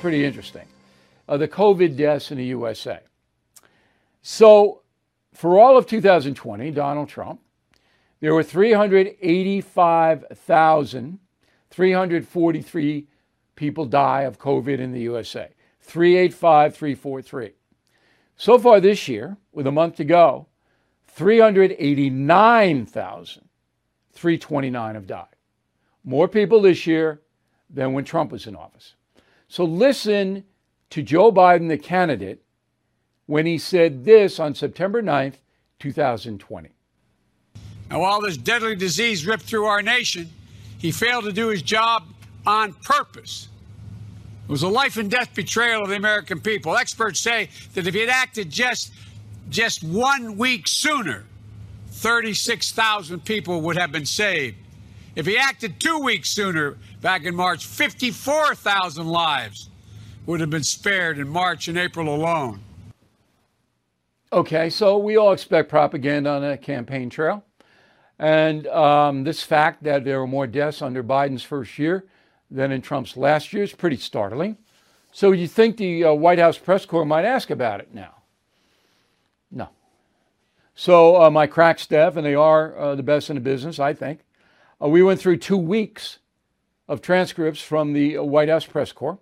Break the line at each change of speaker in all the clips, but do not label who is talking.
pretty interesting. Uh, the COVID deaths in the USA. So, for all of 2020, Donald Trump, there were 385,343 people die of COVID in the USA. 385,343. So far this year, with a month to go, 389,329 have died. More people this year than when Trump was in office. So listen to Joe Biden, the candidate, when he said this on September 9th, 2020.
And while this deadly disease ripped through our nation, he failed to do his job on purpose. It was a life and death betrayal of the American people. Experts say that if he had acted just, just one week sooner, 36,000 people would have been saved. If he acted two weeks sooner, back in March, 54,000 lives would have been spared in March and April alone.
Okay, so we all expect propaganda on a campaign trail. And um, this fact that there were more deaths under Biden's first year than in Trump's last year is pretty startling. So you think the uh, White House press corps might ask about it now? No. So uh, my crack staff, and they are uh, the best in the business, I think. Uh, we went through two weeks of transcripts from the White House press corps,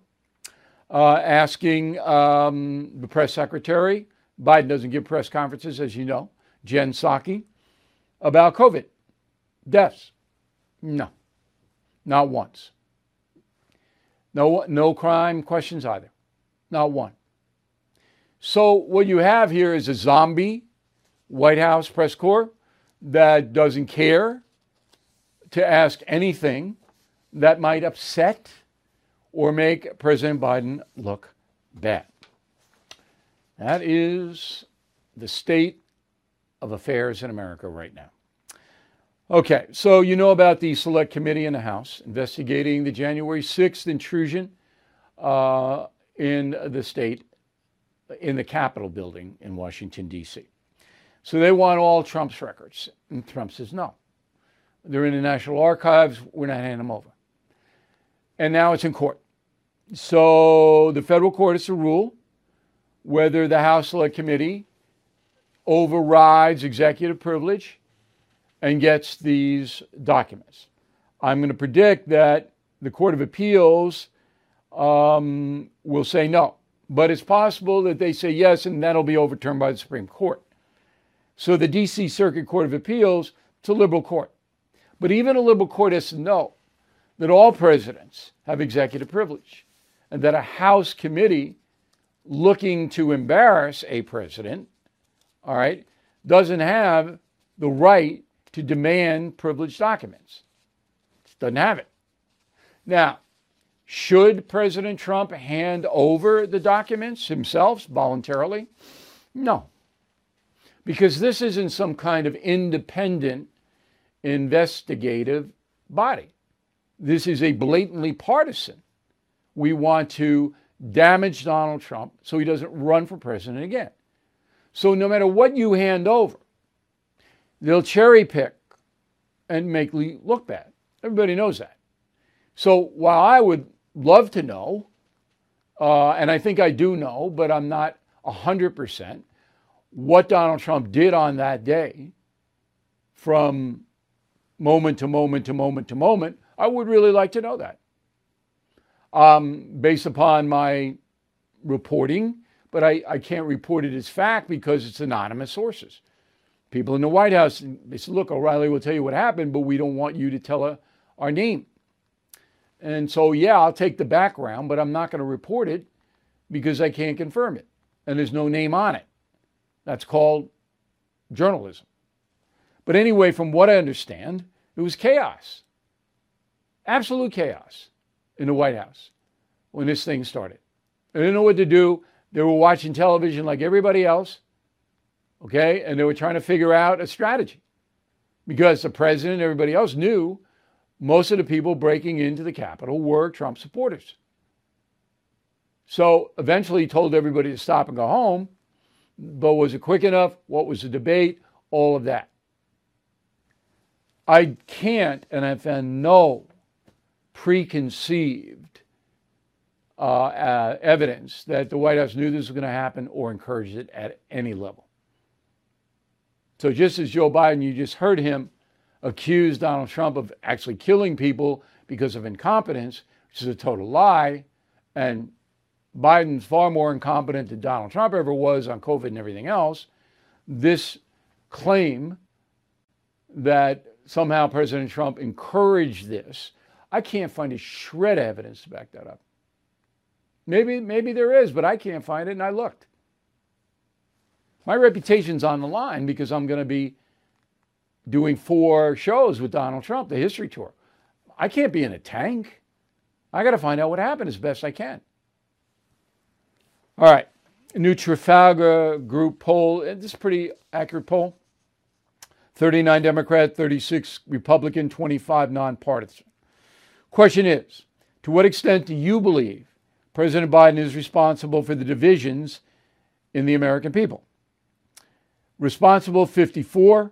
uh, asking um, the press secretary. Biden doesn't give press conferences, as you know. Jen Psaki about COVID deaths. No, not once. No, no crime questions either. Not one. So, what you have here is a zombie White House press corps that doesn't care to ask anything that might upset or make President Biden look bad. That is the state of affairs in America right now. Okay, so you know about the Select Committee in the House investigating the January 6th intrusion uh, in the state, in the Capitol building in Washington, D.C. So they want all Trump's records. And Trump says, no. They're in the National Archives. We're not handing them over. And now it's in court. So the federal court is to rule whether the House Select Committee overrides executive privilege and gets these documents. I'm going to predict that the Court of Appeals um, will say no, but it's possible that they say yes, and that'll be overturned by the Supreme Court. So the DC Circuit Court of Appeals, a liberal court. But even a liberal court has to know that all presidents have executive privilege and that a House committee looking to embarrass a president, all right, doesn't have the right to demand privileged documents. Doesn't have it. Now, should President Trump hand over the documents himself voluntarily? No. Because this isn't some kind of independent investigative body. This is a blatantly partisan. We want to damage Donald Trump so he doesn't run for president again. So no matter what you hand over, they'll cherry pick and make Lee look bad. Everybody knows that. So while I would love to know, uh, and I think I do know, but I'm not 100%, what Donald Trump did on that day from moment to moment to moment to moment, I would really like to know that. Um, based upon my reporting, but I, I can't report it as fact because it's anonymous sources. People in the White House, they said, look, O'Reilly will tell you what happened, but we don't want you to tell a, our name. And so, yeah, I'll take the background, but I'm not going to report it because I can't confirm it. And there's no name on it. That's called journalism. But anyway, from what I understand, it was chaos. Absolute chaos in the White House when this thing started. They didn't know what to do. They were watching television like everybody else okay? And they were trying to figure out a strategy because the president and everybody else knew most of the people breaking into the Capitol were Trump supporters. So eventually he told everybody to stop and go home. But was it quick enough? What was the debate? All of that. I can't, and I've had no preconceived uh, uh, evidence that the White House knew this was going to happen or encouraged it at any level. So, just as Joe Biden, you just heard him accuse Donald Trump of actually killing people because of incompetence, which is a total lie. And Biden's far more incompetent than Donald Trump ever was on COVID and everything else. This claim that somehow President Trump encouraged this, I can't find a shred of evidence to back that up. Maybe, maybe there is, but I can't find it, and I looked. My reputation's on the line because I'm going to be doing four shows with Donald Trump, the history tour. I can't be in a tank. I got to find out what happened as best I can. All right, new Trafalgar Group poll. Eh, this is pretty accurate poll. 39 Democrat, 36 Republican, 25 nonpartisan. Question is To what extent do you believe President Biden is responsible for the divisions in the American people? Responsible 54,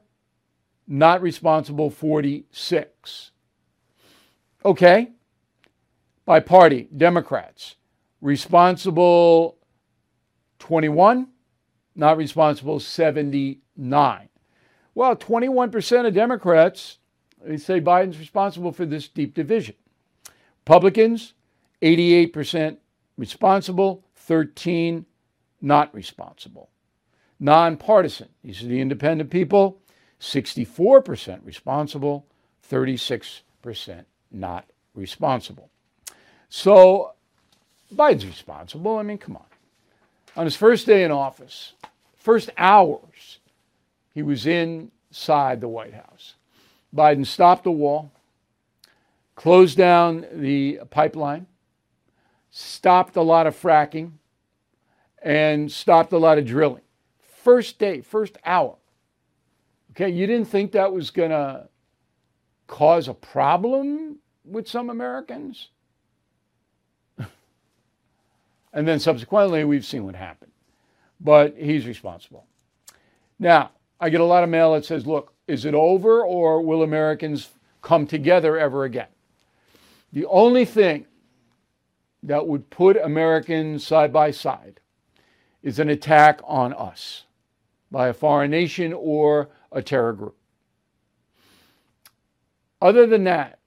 not responsible 46. Okay. By party, Democrats. Responsible 21, not responsible 79. Well, 21% of Democrats they say Biden's responsible for this deep division. Republicans, 88% responsible, 13 not responsible. Nonpartisan, these are the independent people, 64% responsible, 36% not responsible. So Biden's responsible. I mean, come on. On his first day in office, first hours, he was inside the White House. Biden stopped the wall, closed down the pipeline, stopped a lot of fracking, and stopped a lot of drilling. First day, first hour. Okay, you didn't think that was going to cause a problem with some Americans? and then subsequently, we've seen what happened. But he's responsible. Now, I get a lot of mail that says, look, is it over or will Americans come together ever again? The only thing that would put Americans side by side is an attack on us by a foreign nation or a terror group. Other than that,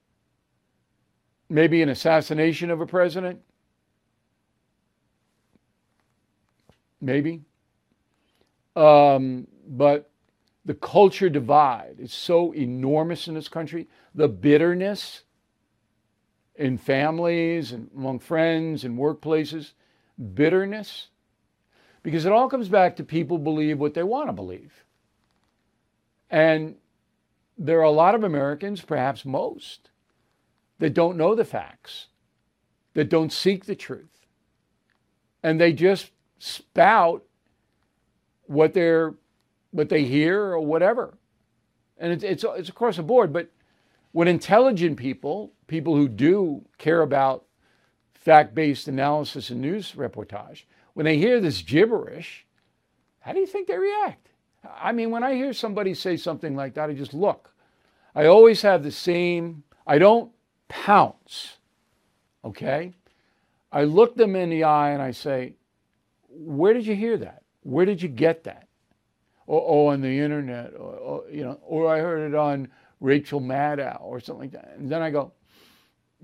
maybe an assassination of a president, maybe. Um, but the culture divide is so enormous in this country. The bitterness in families and among friends and workplaces, bitterness, because it all comes back to people believe what they want to believe. And there are a lot of Americans, perhaps most, that don't know the facts, that don't seek the truth, and they just spout what they're what they hear or whatever. And it's, it's, it's across the board. But when intelligent people, people who do care about fact based analysis and news reportage, when they hear this gibberish, how do you think they react? I mean, when I hear somebody say something like that, I just look. I always have the same, I don't pounce, okay? I look them in the eye and I say, Where did you hear that? Where did you get that? or, or on the internet, or, or, you know, or I heard it on Rachel Maddow or something like that. And then I go,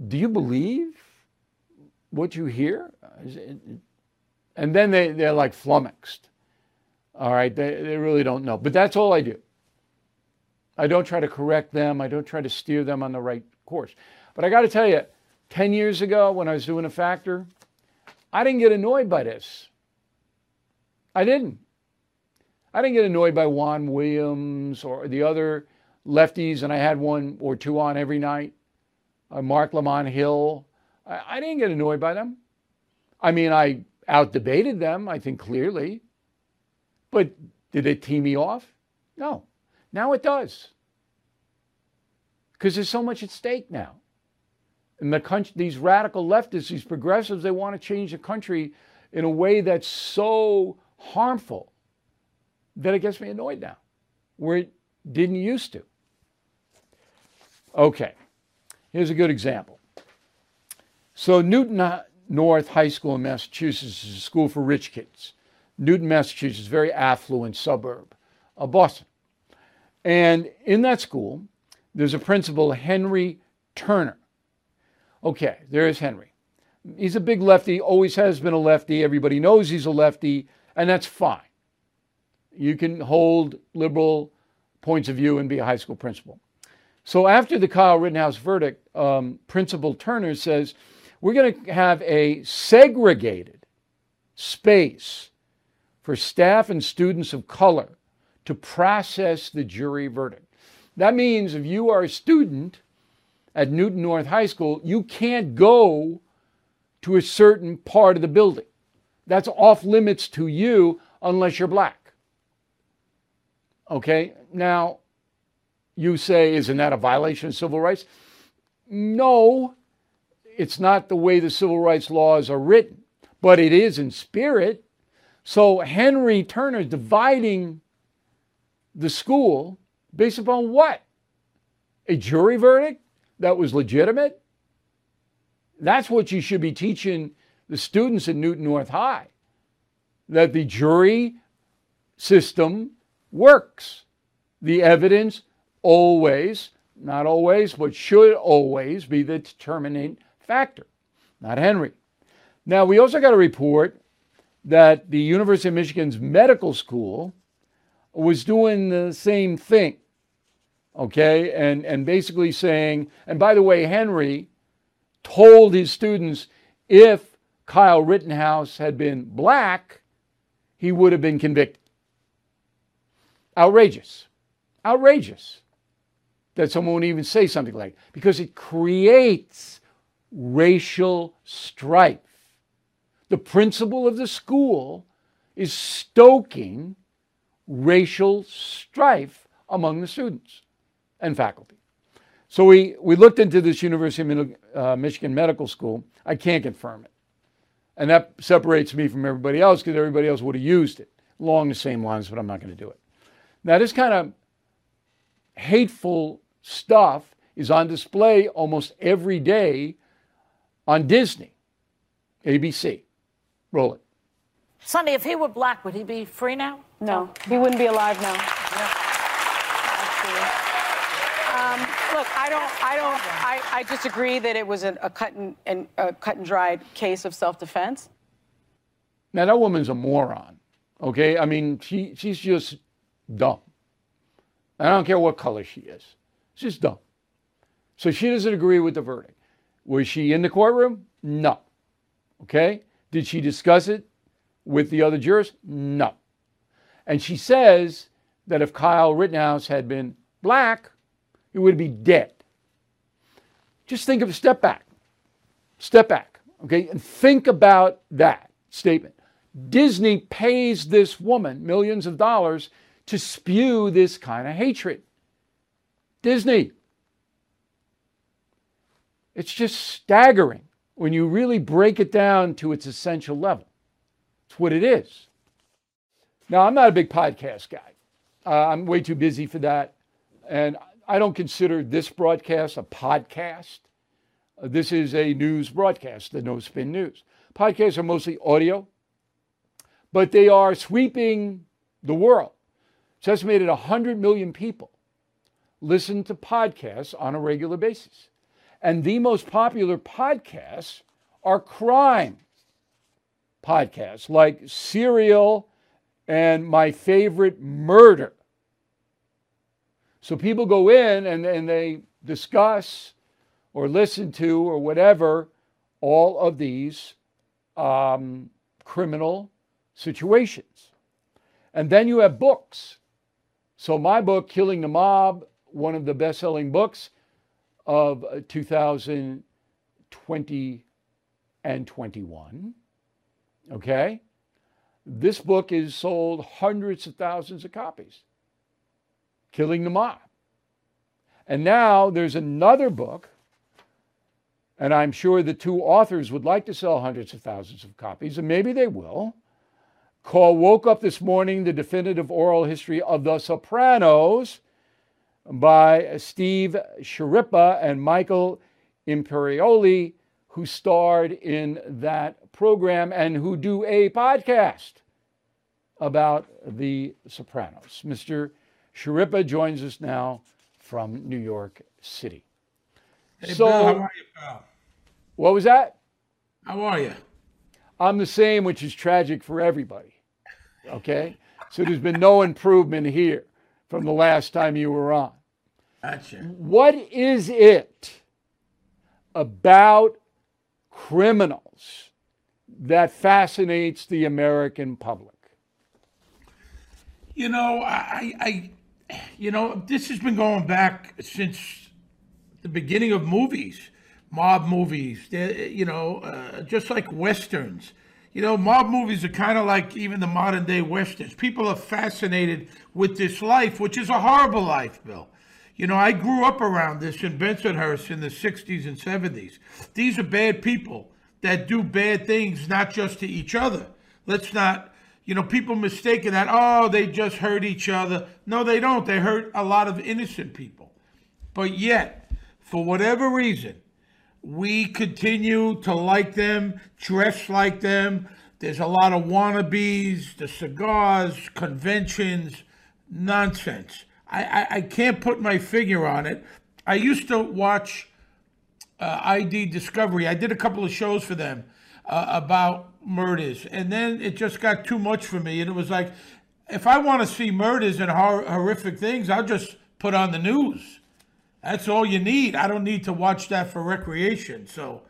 do you believe what you hear? And then they, they're like flummoxed. All right, they, they really don't know. But that's all I do. I don't try to correct them. I don't try to steer them on the right course. But I got to tell you, 10 years ago when I was doing a factor, I didn't get annoyed by this. I didn't. I didn't get annoyed by Juan Williams or the other lefties, and I had one or two on every night. Uh, Marc Lamont Hill. I, I didn't get annoyed by them. I mean, I out debated them, I think clearly. But did it tee me off? No. Now it does. Because there's so much at stake now. And the country, these radical leftists, these progressives, they want to change the country in a way that's so harmful that it gets me annoyed now, where it didn't used to. Okay, here's a good example. So Newton, uh, North High School in Massachusetts is a school for rich kids. Newton, Massachusetts, very affluent suburb of Boston. And in that school, there's a principal, Henry Turner. Okay, there's Henry. He's a big lefty, always has been a lefty. Everybody knows he's a lefty, and that's fine. You can hold liberal points of view and be a high school principal. So after the Kyle Rittenhouse verdict, um, Principal Turner says, we're going to have a segregated space for staff and students of color to process the jury verdict. That means if you are a student at Newton North High School, you can't go to a certain part of the building. That's off limits to you unless you're black. Okay, now you say, isn't that a violation of civil rights? No, it's not the way the civil rights laws are written, but it is in spirit. So Henry Turner dividing the school based upon what? A jury verdict that was legitimate? That's what you should be teaching the students in Newton North High that the jury system works. The evidence always, not always, but should always be the determining factor, not Henry. Now, we also got a report that the University of Michigan's medical school was doing the same thing. Okay, and, and basically saying, and by the way, Henry told his students if Kyle Rittenhouse had been black, he would have been convicted. Outrageous. Outrageous that someone would even say something like because it creates racial strife. The principal of the school is stoking racial strife among the students and faculty. So we, we looked into this University of uh, Michigan Medical School. I can't confirm it. And that separates me from everybody else because everybody else would have used it along the same lines, but I'm not going to do it. Now, this kind of hateful stuff is on display almost every day on Disney, ABC. Roll it.
Sonny, if he were black, would he be free now?
No, he wouldn't be alive now. Um, look, I don't, I don't, I, I disagree that it was a, a cut and, and a cut and dried case of self-defense.
Now that woman's a moron. Okay, I mean she she's just dumb. I don't care what color she is. She's just dumb. So she doesn't agree with the verdict. Was she in the courtroom? No. Okay. Did she discuss it with the other jurors? No. And she says that if Kyle Rittenhouse had been black, he would be dead. Just think of a step back. Step back, okay? And think about that statement. Disney pays this woman millions of dollars to spew this kind of hatred. Disney. It's just staggering when you really break it down to its essential level. It's what it is. Now, I'm not a big podcast guy. Uh, I'm way too busy for that. And I don't consider this broadcast a podcast. Uh, this is a news broadcast, the No Spin News. Podcasts are mostly audio, but they are sweeping the world. It's estimated 100 million people listen to podcasts on a regular basis. And the most popular podcasts are crime podcasts like Serial and My Favorite Murder. So people go in and, and they discuss or listen to or whatever all of these um, criminal situations. And then you have books. So my book, Killing the Mob, one of the best-selling books of uh, 2020 and 21. Okay? This book is sold hundreds of thousands of copies. Killing the Mob. And now there's another book, and I'm sure the two authors would like to sell hundreds of thousands of copies, and maybe they will, Call Woke Up This Morning The Definitive Oral History of the Sopranos by Steve Schirripa and Michael Imperioli, who starred in that program and who do a podcast about The Sopranos. Mr. Schirripa joins us now from New York City.
Hey,
So-
how are you, pal?
What was that?
How are you?
I'm the same, which is tragic for everybody. Okay? So there's been no improvement here from the last time you were on.
Gotcha.
What is it about criminals that fascinates the American public?
You know, I, I, you know, this has been going back since the beginning of movies, mob movies. They're, you know, uh, just like westerns. You know, mob movies are kind of like even the modern day westerns. People are fascinated with this life, which is a horrible life, Bill. You know, I grew up around this in Bensonhurst in the 60s and 70s. These are bad people that do bad things, not just to each other. Let's not, you know, people mistaken that, oh, they just hurt each other. No, they don't. They hurt a lot of innocent people. But yet, for whatever reason, we continue to like them, dress like them. There's a lot of wannabes, the cigars, conventions, nonsense. I, I, I can't put my finger on it. I used to watch uh, ID Discovery. I did a couple of shows for them uh, about murders, and then it just got too much for me. And it was like, if I want to see murders and hor- horrific things, I'll just put on the news. That's all you need. I don't need to watch that for recreation. So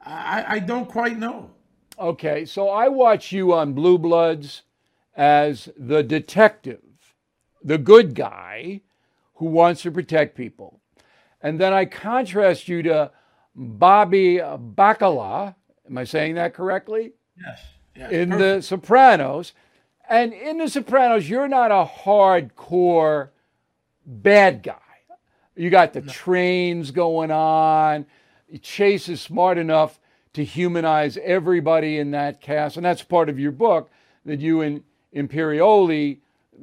I, I don't quite know.
Okay, so I watch you on Blue Bloods as the detective, the good guy who wants to protect people. And then I contrast you to Bobby Bacala, am I saying that correctly?
Yes. yes
In
perfect.
The Sopranos. And in The Sopranos, you're not a hardcore bad guy. You got the trains going on. Chase is smart enough to humanize everybody in that cast. And that's part of your book that you and Imperioli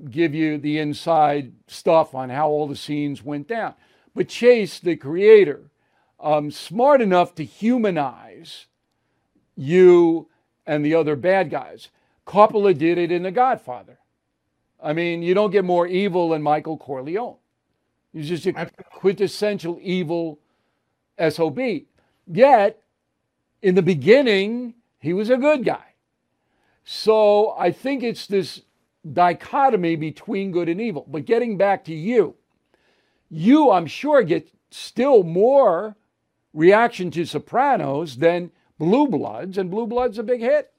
give you the inside stuff on how all the scenes went down. But Chase, the creator, um, smart enough to humanize you and the other bad guys. Coppola did it in The Godfather. I mean, you don't get more evil than Michael Corleone. He's just a quintessential evil SOB. Yet, in the beginning, he was a good guy. So I think it's this dichotomy between good and evil. But getting back to you, you, I'm sure, get still more reaction to Sopranos than Blue Bloods, and Blue Bloods a big hit.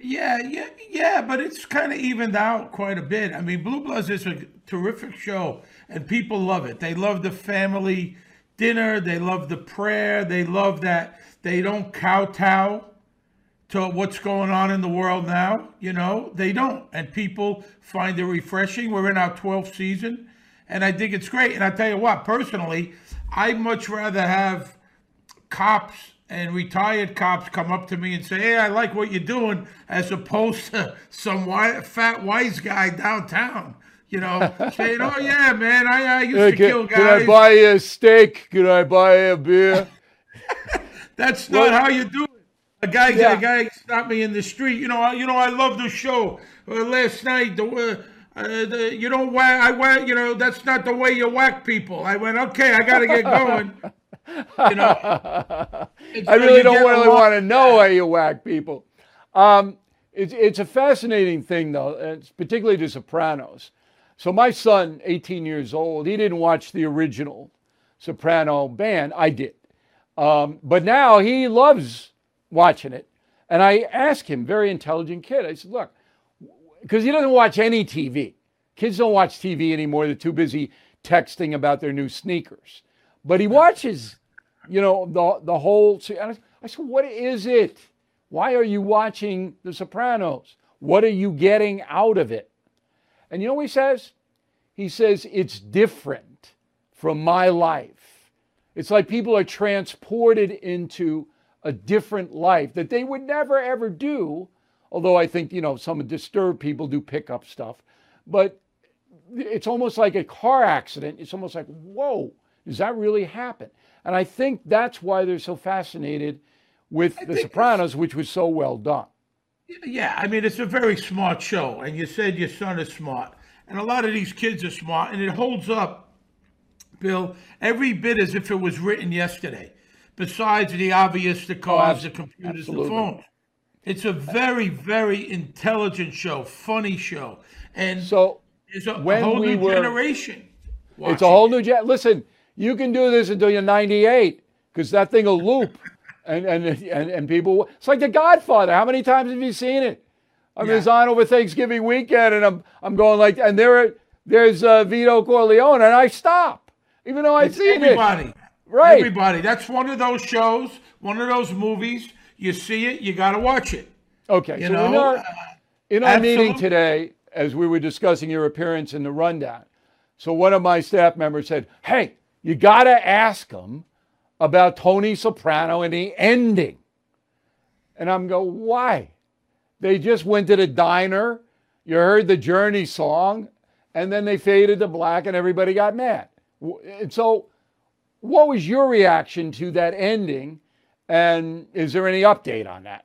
Yeah, yeah, yeah, but it's kind of evened out quite a bit. I mean, Blue Bloods is a terrific show, and people love it. They love the family dinner. They love the prayer. They love that they don't kowtow to what's going on in the world now. You know, they don't, and people find it refreshing. We're in our 12th season, and I think it's great. And I tell you what, personally, I'd much rather have cops and retired cops come up to me and say, "Hey, I like what you're doing," as opposed to some fat wise guy downtown. You know, saying, "Oh yeah, man, I, I used
Hey,
to
can,
kill guys."
can I buy you a steak? Can I buy you a beer?
That's not how you do it. A guy,
Yeah.
a guy stopped me in the street. You know, I, you know, I love the show. Uh, last night, the, uh, uh, the you don't whack. I whack. You know, that's not the way you whack people. I went, okay, I got to get going. you know,
I really don't really want to know how you whack people. Um, it's, it's a fascinating thing, though, it's particularly The Sopranos. So my son, 18 years old, he didn't watch the original Soprano band. I did. Um, but now he loves watching it. And I asked him, very intelligent kid, I said, look, because he doesn't watch any TV. Kids don't watch TV anymore. They're too busy texting about their new sneakers. But he watches, you know, the, the whole. and I- I said, what is it? Why are you watching The Sopranos? What are you getting out of it? And you know what he says? He says, it's different from my life. It's like people are transported into a different life that they would never ever do. Although I think, you know, some disturbed people do pick up stuff. But it's almost like a car accident. It's almost like, whoa, does that really happen? And I think that's why they're so fascinated with The Sopranos, which was so well done.
Yeah, I mean, it's a very smart show, and you said your son is smart, and a lot of these kids are smart, and it holds up, Bill, every bit as if it was written yesterday. Besides the obvious, the cars, the computers,
absolutely.
the phones. It's a very, very intelligent show, funny show, and
So
it's a, a whole
we
new
were-
generation.
it's a whole new gen. Listen, you can do this until you're 98 because that thing will loop, and, and and and people. It's like The Godfather. How many times have you seen it? I mean,
Yeah.
it's on over Thanksgiving weekend, and I'm I'm going like, and there there's uh, Vito Corleone, and I stop, even though I've
It's
seen it. Right.
Everybody. That's one of those shows, one of those movies. You see it, you got to watch it.
Okay,
You
so
know,
in our,
uh,
in our meeting today, as we were discussing your appearance in the rundown, so one of my staff members said, "Hey, you got to ask him about Tony Soprano and the ending." And I'm go, "Why?" They just went to the diner. You heard the Journey song, and then they faded to black, and everybody got mad. And so, what was your reaction to that ending? And is there any update on that?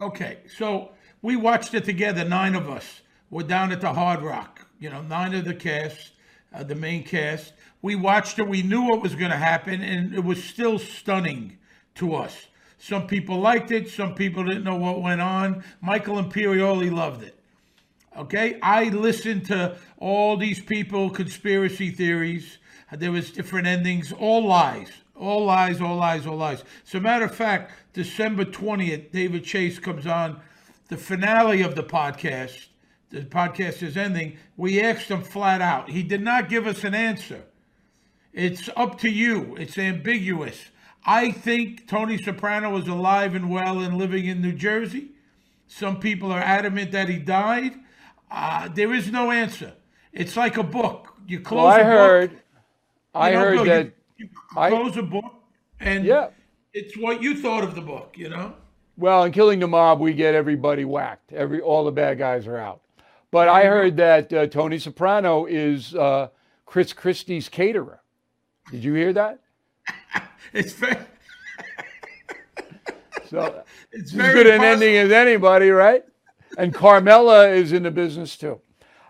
Okay, so we watched it together, nine of us. We're down at the Hard Rock, you know, nine of the cast, uh, the main cast. We watched it, we knew what was going to happen, and it was still stunning to us. Some people liked it, some people didn't know what went on. Michael Imperioli loved it. Okay, I listened to all these people, conspiracy theories. There was different endings, all lies, all lies, all lies, all lies. So, matter of fact, December twentieth, David Chase comes on the finale of the podcast. The podcast is ending. We asked him flat out. He did not give us an answer. It's up to you. It's ambiguous. I think Tony Soprano is alive and well and living in New Jersey. Some people are adamant that he died. Uh, there is no answer. It's like a book. You close
Well, I
a book.
I
know,
heard
Bill,
that.
you, you
I-
close a book, and
Yeah.
it's what you thought of the book. You know.
Well, in Killing the Mob, we get everybody whacked. Every all the bad guys are out. But I heard that uh, Tony Soprano is uh, Chris Christie's caterer. Did you hear that?
It's very,
So
it's
as
very
good an ending as anybody, right? And Carmela is in the business too.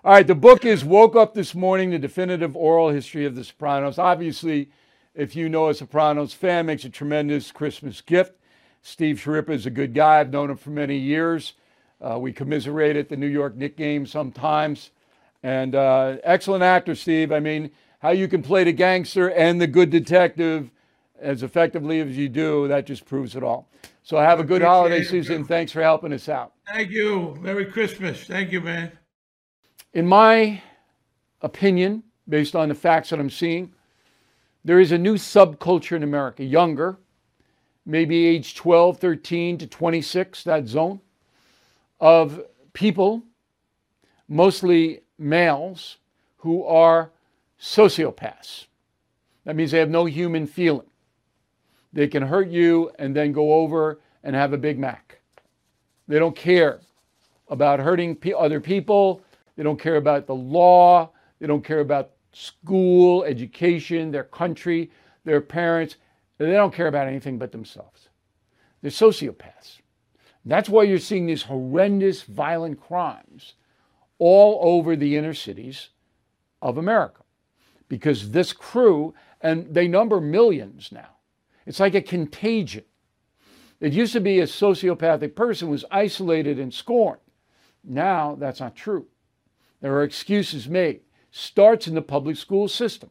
All right, the book is Woke Up This Morning, the definitive oral history of the Sopranos. Obviously, if you know a Sopranos fan, makes a tremendous Christmas gift. Steve Schirripa is a good guy. I've known him for many years. Uh, we commiserate at the New York Knick game sometimes. And uh, excellent actor, Steve. I mean, how you can play the gangster and the good detective as effectively as you do, that just proves it all. So have a good holiday season. Thanks for helping us out.
Thank you. Merry Christmas. Thank you, man.
In my opinion, based on the facts that I'm seeing, there is a new subculture in America, younger, maybe age 12, 13 to 26, that zone, of people, mostly males, who are sociopaths. That means they have no human feeling. They can hurt you and then go over and have a Big Mac. They don't care about hurting other people. They don't care about the law. They don't care about school, education, their country, their parents. They don't care about anything but themselves. They're sociopaths. That's why you're seeing these horrendous, violent crimes all over the inner cities of America. Because this crew, and they number millions now, it's like a contagion. It used to be a sociopathic person was isolated and scorned. Now that's not true. There are excuses made. Starts in the public school system.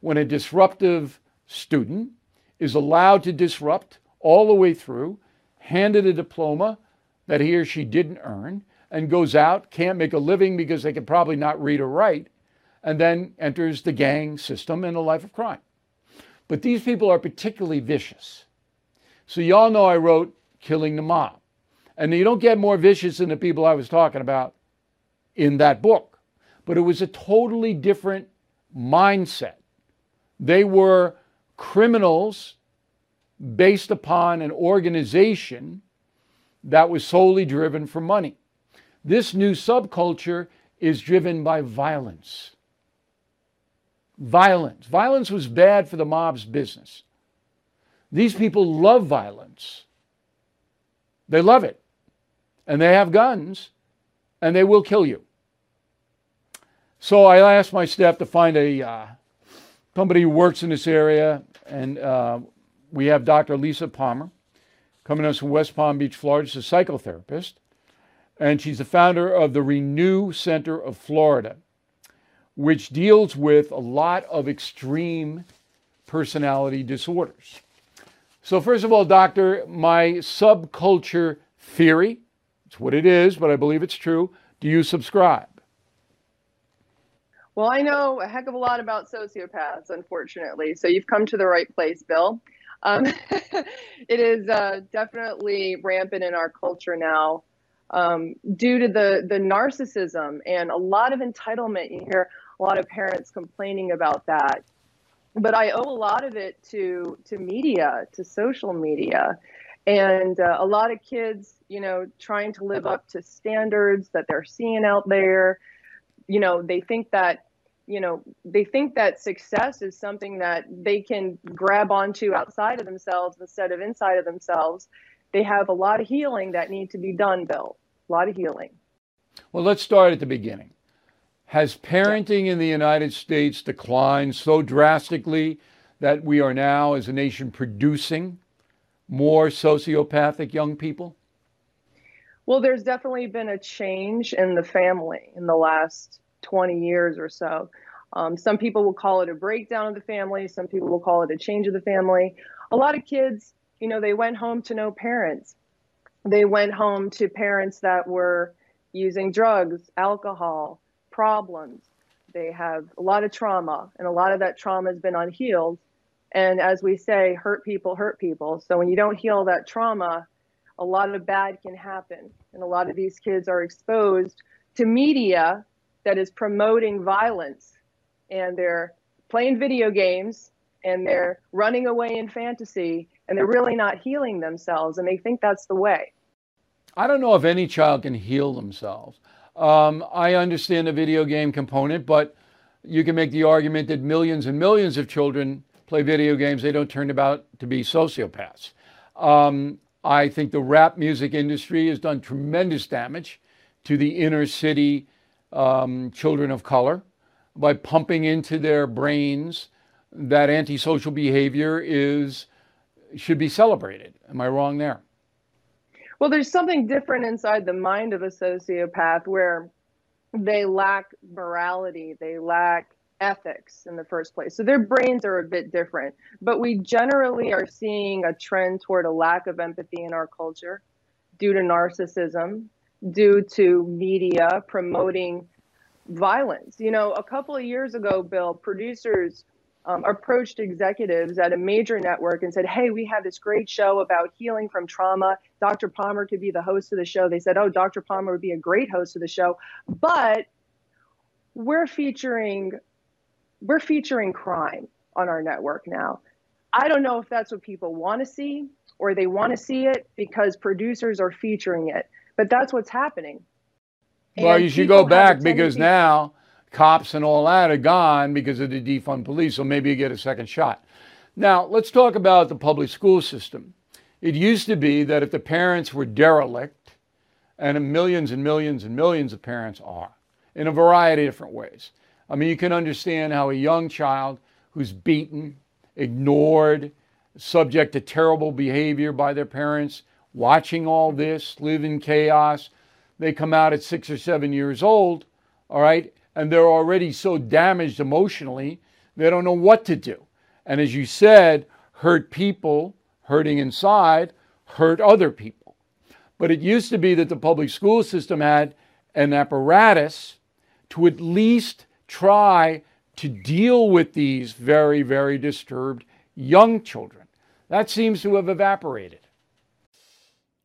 When a disruptive student is allowed to disrupt all the way through, handed a diploma that he or she didn't earn, and goes out, can't make a living because they can probably not read or write, and then enters the gang system and a life of crime. But these people are particularly vicious. So, y'all know I wrote Killing the Mob. And you don't get more vicious than the people I was talking about in that book. But it was a totally different mindset. They were criminals based upon an organization that was solely driven for money. This new subculture is driven by violence. Violence. Violence was bad for the mob's business. These people love violence. They love it. And they have guns and they will kill you. So I asked my staff to find a uh, somebody who works in this area, and uh, we have Dr. Lisa Palmer coming to us from West Palm Beach, Florida. She's a psychotherapist, and she's the founder of the Renew Center of Florida, which deals with a lot of extreme personality disorders. So, first of all, doctor, my subculture theory, it's what it is, but I believe it's true. Do you subscribe?
Well, I know a heck of a lot about sociopaths, unfortunately. So you've come to the right place, Bill. Um, it is uh, definitely rampant in our culture now um, due to the, the narcissism and a lot of entitlement. You hear a lot of parents complaining about that. But I owe a lot of it to, to media, to social media. And uh, a lot of kids, you know, trying to live up to standards that they're seeing out there you know they think that you know they think that success is something that they can grab onto outside of themselves instead of inside of themselves. They have a lot of healing that need to be done bill. A lot of healing.
Well let's start at the beginning. Has parenting in the united states declined so drastically that we are now as a nation producing more sociopathic young people?
Well, there's definitely been a change in the family in the last 20 years or so. Um, some people will call it a breakdown of the family. Some people will call it a change of the family. A lot of kids, you know, they went home to no parents. They went home to parents that were using drugs, alcohol, problems. They have a lot of trauma, and a lot of that trauma has been unhealed. And as we say, hurt people hurt people. So when you don't heal that trauma, a lot of bad can happen. And a lot of these kids are exposed to media that is promoting violence and they're playing video games and they're running away in fantasy and they're really not healing themselves and they think that's the way.
I don't know if any child can heal themselves. Um, I understand the video game component, but you can make the argument that millions and millions of children play video games. They don't turn out to be sociopaths. Um, I think the rap music industry has done tremendous damage to the inner city um, children of color by pumping into their brains that antisocial behavior is should be celebrated. Am I wrong there?
Well, there's something different inside the mind of a sociopath where they lack morality, they lack ethics in the first place. So their brains are a bit different. But we generally are seeing a trend toward a lack of empathy in our culture due to narcissism, due to media promoting violence. You know, a couple of years ago, Bill, producers um, approached executives at a major network and said, Hey, we have this great show about healing from trauma. Dr. Palmer could be the host of the show. They said, Oh, Dr. Palmer would be a great host of the show. But we're featuring we're featuring crime on our network now. I don't know if that's what people want to see or they want to see it because producers are featuring it, but that's what's happening.
Well, and you should go back because now cops and all that are gone because of the defund police, so maybe you get a second shot. Now, let's talk about the public school system. It used to be that if the parents were derelict, and millions and millions and millions of parents are, in a variety of different ways, I mean, you can understand how a young child who's beaten, ignored, subject to terrible behavior by their parents, watching all this, live in chaos, they come out at six or seven years old, all right, and they're already so damaged emotionally, they don't know what to do. And as you said, hurt people, hurting inside, hurt other people. But it used to be that the public school system had an apparatus to at least try to deal with these very, very disturbed young children. That seems to have evaporated.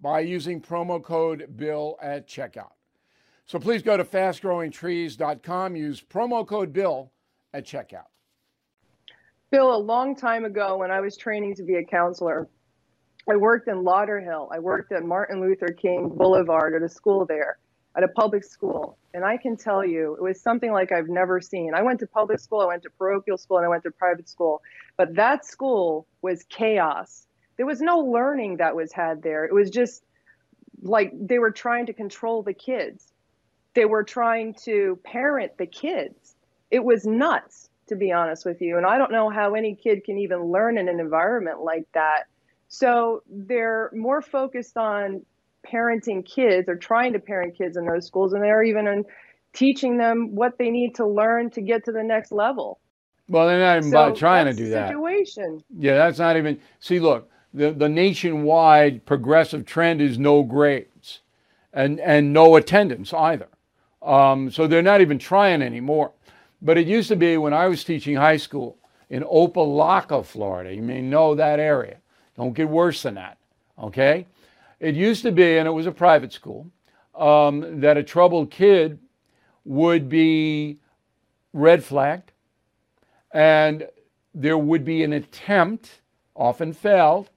by using promo code BILL at checkout. So please go to fastgrowingtrees.com, use promo code BILL at checkout.
Bill, a long time ago when I was training to be a counselor, I worked in Lauderhill. I worked at Martin Luther King Boulevard at a school there, at a public school. And I can tell you, it was something like I've never seen. I went to public school, I went to parochial school, and I went to private school. But that school was chaos. There was no learning that was had there. It was just like they were trying to control the kids, they were trying to parent the kids. It was nuts to be honest with you. And I don't know how any kid can even learn in an environment like that. So they're more focused on parenting kids or trying to parent kids in those schools, and they're even in teaching them what they need to learn to get to the next level.
Well, they're not even so trying to do that.
Situation.
Yeah, that's not even. See, look, the the nationwide progressive trend is no grades, and and no attendance either. Um, so they're not even trying anymore. But it used to be when I was teaching high school in Opa-locka, Florida. You may know that area. Don't get worse than that, okay? It used to be, and it was a private school, um, that a troubled kid would be red flagged, and there would be an attempt, often failed,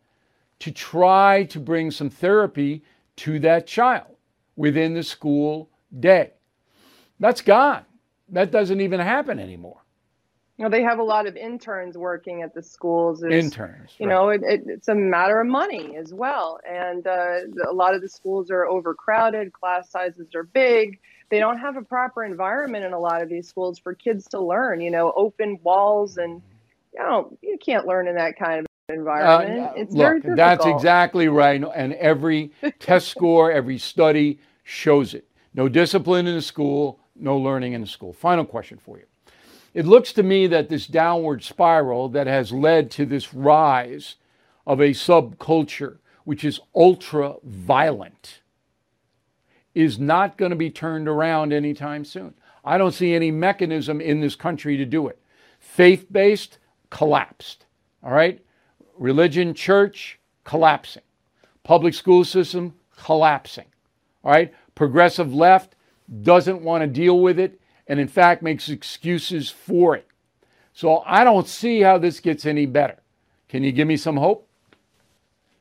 to try to bring some therapy to that child within the school day. That's gone that doesn't even happen anymore.
You know, they have a lot of interns working at the schools.
There's, interns.
You right. know, it, it, it's a matter of money as well. And uh, a lot of the schools are overcrowded, class sizes are big. They don't have a proper environment in a lot of these schools for kids to learn, you know, open walls and, you know, you can't learn in that kind of environment. Uh, it's
look,
very.
That's exactly right. And every test score, every study shows it. No discipline in the school, no learning in the school. Final question for you. It looks to me that this downward spiral that has led to this rise of a subculture, which is ultra violent, is not going to be turned around anytime soon. I don't see any mechanism in this country to do it. Faith based, collapsed. All right? Religion, church, collapsing. Public school system, collapsing. All right? Progressive left, doesn't want to deal with it, and in fact makes excuses for it. So I don't see how this gets any better. Can you give me some hope?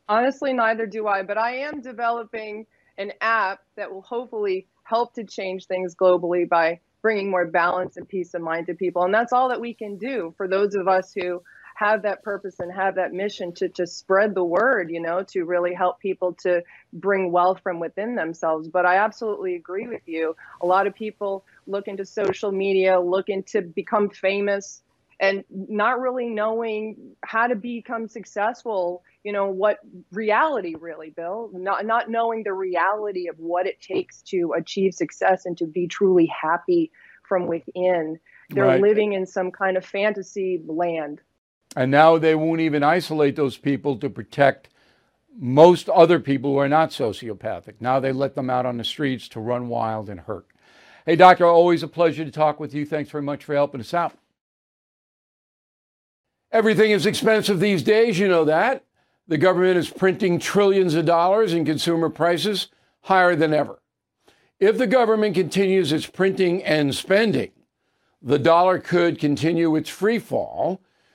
Honestly, neither do I, but I am developing an app that will hopefully help to change things globally by bringing more balance and peace of mind to people. And that's all that we can do for those of us who have that purpose and have that mission to to spread the word, you know, to really help people to bring wealth from within themselves. But I absolutely agree with you. A lot of people look into social media, looking to become famous and not really knowing how to become successful you know what reality really bill not not knowing the reality of what it takes to achieve success and to be truly happy from within they're right. living in some kind of fantasy land
and now they won't even isolate those people to protect most other people who are not sociopathic. Now they let them out on the streets to run wild and hurt. Hey, Doctor, always a pleasure to talk with you. Thanks very much for helping us out. Everything is expensive these days, you know that. The government is printing trillions of dollars and consumer prices higher than ever. If the government continues its printing and spending, the dollar could continue its free fall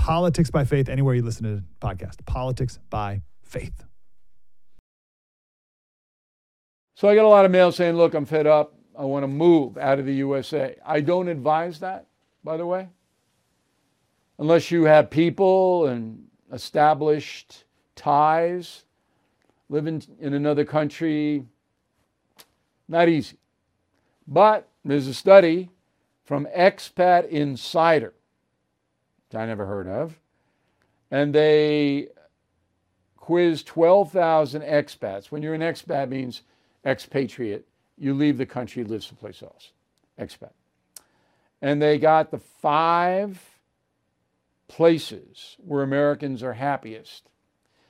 Politics by Faith, anywhere you listen to the podcast. Politics by Faith.
So I get a lot of mail saying, look, I'm fed up. I want to move out of the USA. I don't advise that, by the way unless you have people and established ties, living in another country, not easy. But there's a study from Expat Insider, I never heard of, and they quizzed 12,000 expats. When you're an expat, means expatriate. You leave the country, live someplace else. Expat. And they got the five places where Americans are happiest.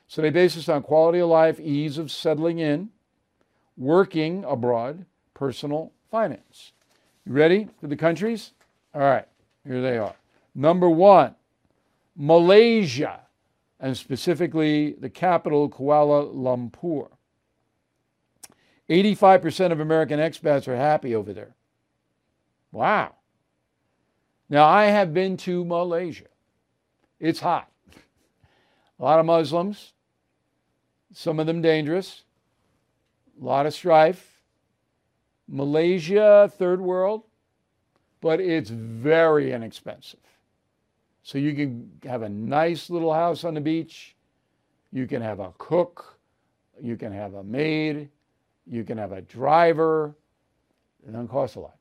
So they base this on quality of life, ease of settling in, working abroad, personal finance. You ready for the countries? All right, here they are. Number one, Malaysia, and specifically the capital, Kuala Lumpur. 85% of American expats are happy over there. Wow. Now, I have been to Malaysia. It's hot. A lot of Muslims, some of them dangerous, a lot of strife. Malaysia, third world, but it's very inexpensive. So you can have a nice little house on the beach. You can have a cook. You can have a maid. You can have a driver. It doesn't cost a lot.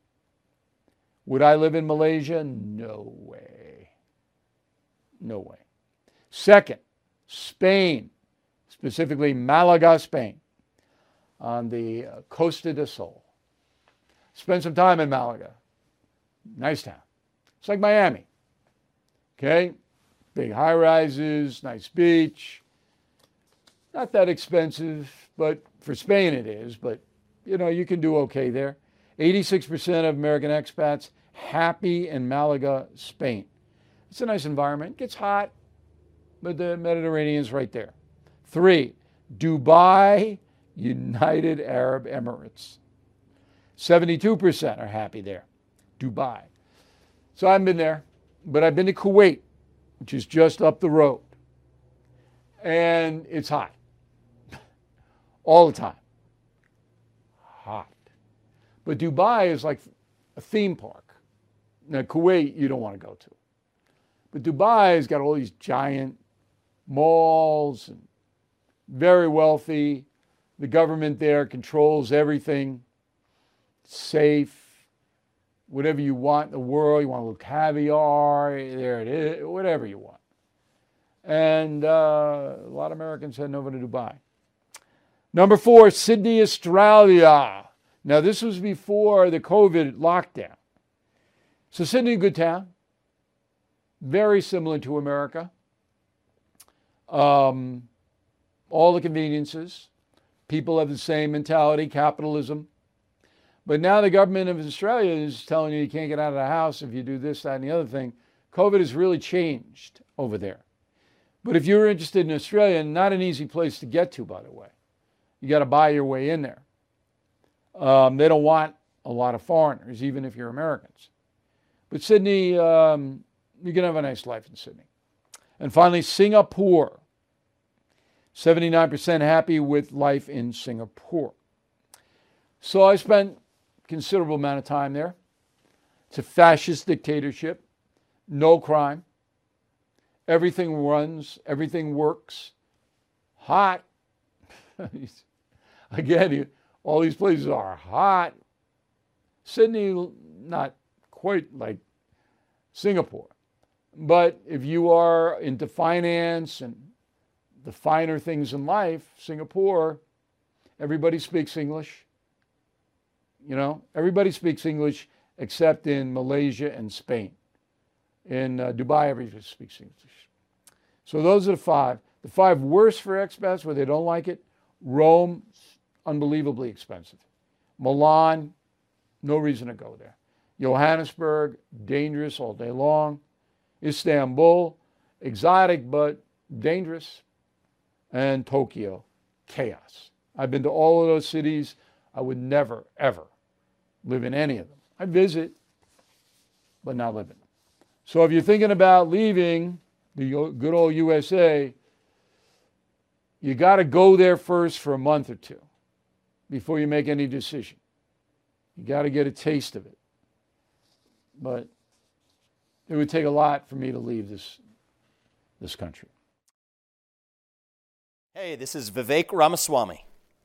Would I live in Malaysia? No way. No way. Second, Spain, specifically Malaga, Spain, on the uh, Costa del Sol. Spend some time in Malaga. Nice town. It's like Miami. Okay? Big high rises, nice beach. Not that expensive, but for Spain it is, but you know, you can do okay there. 86% of American expats happy in Malaga, Spain. It's a nice environment. It gets hot, but the Mediterranean's right there. Three, Dubai, United Arab Emirates. 72% are happy there. Dubai. So I haven't been there, but I've been to Kuwait, which is just up the road. And it's hot. All the time. Hot. But Dubai is like a theme park. Now, Kuwait, you don't want to go to. But Dubai's got all these giant malls and very wealthy. The government there controls everything. Safe. Whatever you want in the world, you want a little caviar, there it is, whatever you want. And uh, a lot of Americans heading over to Dubai. Number four, Sydney, Australia. Now, this was before the COVID lockdown. So, Sydney, good town very similar to America. Um, all the conveniences. People have the same mentality, capitalism. But now the government of Australia is telling you you can't get out of the house if you do this, that, and the other thing. COVID has really changed over there. But if you're interested in Australia, not an easy place to get to, by the way. You got to buy your way in there. Um, they don't want a lot of foreigners, even if you're Americans. But Sydney, um, you can have a nice life in Sydney. And finally, Singapore. 79% happy with life in Singapore. So I spent considerable amount of time there. It's a fascist dictatorship, no crime. Everything runs, everything works. Hot. Again, all these places are hot. Sydney, not quite like Singapore. But if you are into finance and the finer things in life, Singapore, everybody speaks English. You know, everybody speaks English except in Malaysia and Spain. In uh, Dubai, everybody speaks English. So those are the five. The five worst for expats where they don't like it Rome, unbelievably expensive. Milan, no reason to go there. Johannesburg, dangerous all day long. Istanbul, exotic but dangerous. And Tokyo, chaos. I've been to all of those cities. I would never, ever live in any of them. I visit, but not live in them. So if you're thinking about leaving the good old USA, you got to go there first for a month or two before you make any decision. You got to get a taste of it. But it would take a lot for me to leave this, this country.
Hey, this is Vivek Ramaswamy.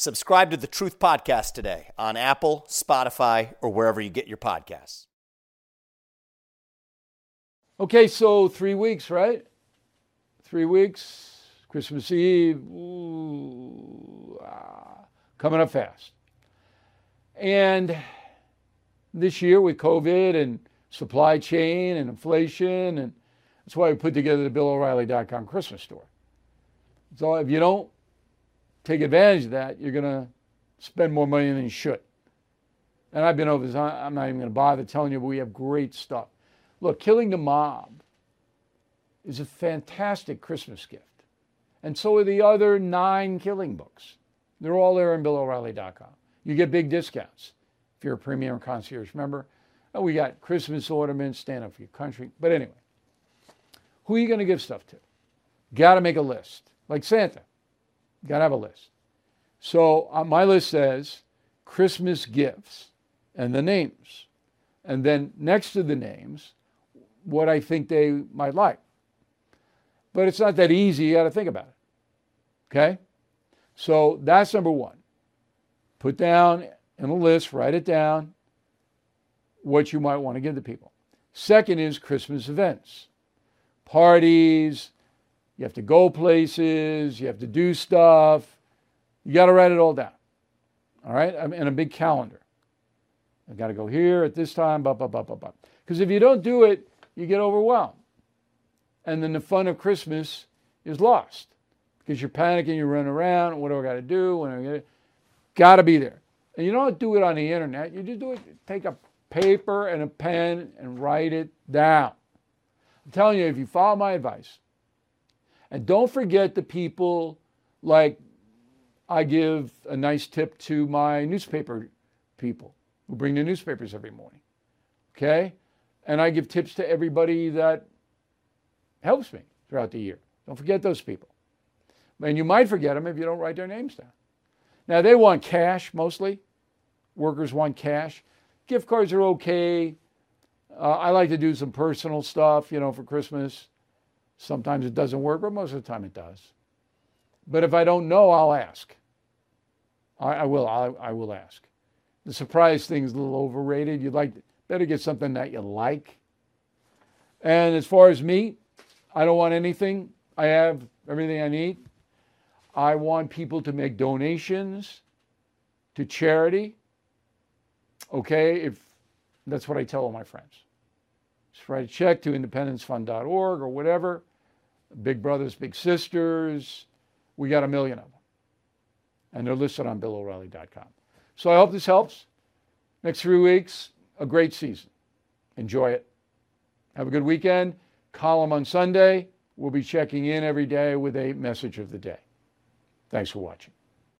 Subscribe to the Truth Podcast today on Apple, Spotify, or wherever you get your podcasts.
Okay, so three weeks, right? Three weeks, Christmas Eve, ooh, ah, coming up fast. And this year with COVID and supply chain and inflation, and that's why we put together the BillO'Reilly.com Christmas store. So if you don't take advantage of that, you're going to spend more money than you should. And I've been over this. I'm not even going to bother telling you, but we have great stuff. Look, Killing the Mob is a fantastic Christmas gift. And so are the other nine killing books. They're all there on BillO'Reilly.com. You get big discounts if you're a premium concierge member. And we got Christmas ornaments, stand up for your country. But anyway, who are you going to give stuff to? Got to make a list, like Santa. Got to have a list. So uh, my list says Christmas gifts and the names. And then next to the names, what I think they might like. But it's not that easy. You got to think about it. Okay? So that's number one. Put down in a list, write it down, what you might want to give to people. Second is Christmas events, parties, you have to go places, you have to do stuff. You got to write it all down. All right? And a big calendar. I got to go here at this time, blah, blah, blah, blah, blah. Because if you don't do it, you get overwhelmed. And then the fun of Christmas is lost because you're panicking, you run around, what do I got to do? When I get Got to be there. And you don't do it on the internet. You just do it, take a paper and a pen and write it down. I'm telling you, if you follow my advice, and don't forget the people like I give a nice tip to my newspaper people who bring the newspapers every morning. Okay? And I give tips to everybody that helps me throughout the year. Don't forget those people. And you might forget them if you don't write their names down. Now, they want cash mostly. Workers want cash. Gift cards are okay. Uh, I like to do some personal stuff, you know, for Christmas. Sometimes it doesn't work, but most of the time it does. But if I don't know, I'll ask. I, I will. I, I, will ask. The surprise thing is a little overrated. You'd like better get something that you like. And as far as me, I don't want anything. I have everything I need. I want people to make donations to charity. Okay, if that's what I tell all my friends. Just write a check to independencefund.org or whatever. Big Brothers, Big Sisters. We got a million of them. And they're listed on BillO'Reilly.com. So I hope this helps. Next three weeks, a great season. Enjoy it. Have a good weekend. Column on Sunday. We'll be checking in every day with a message of the day. Thanks for watching.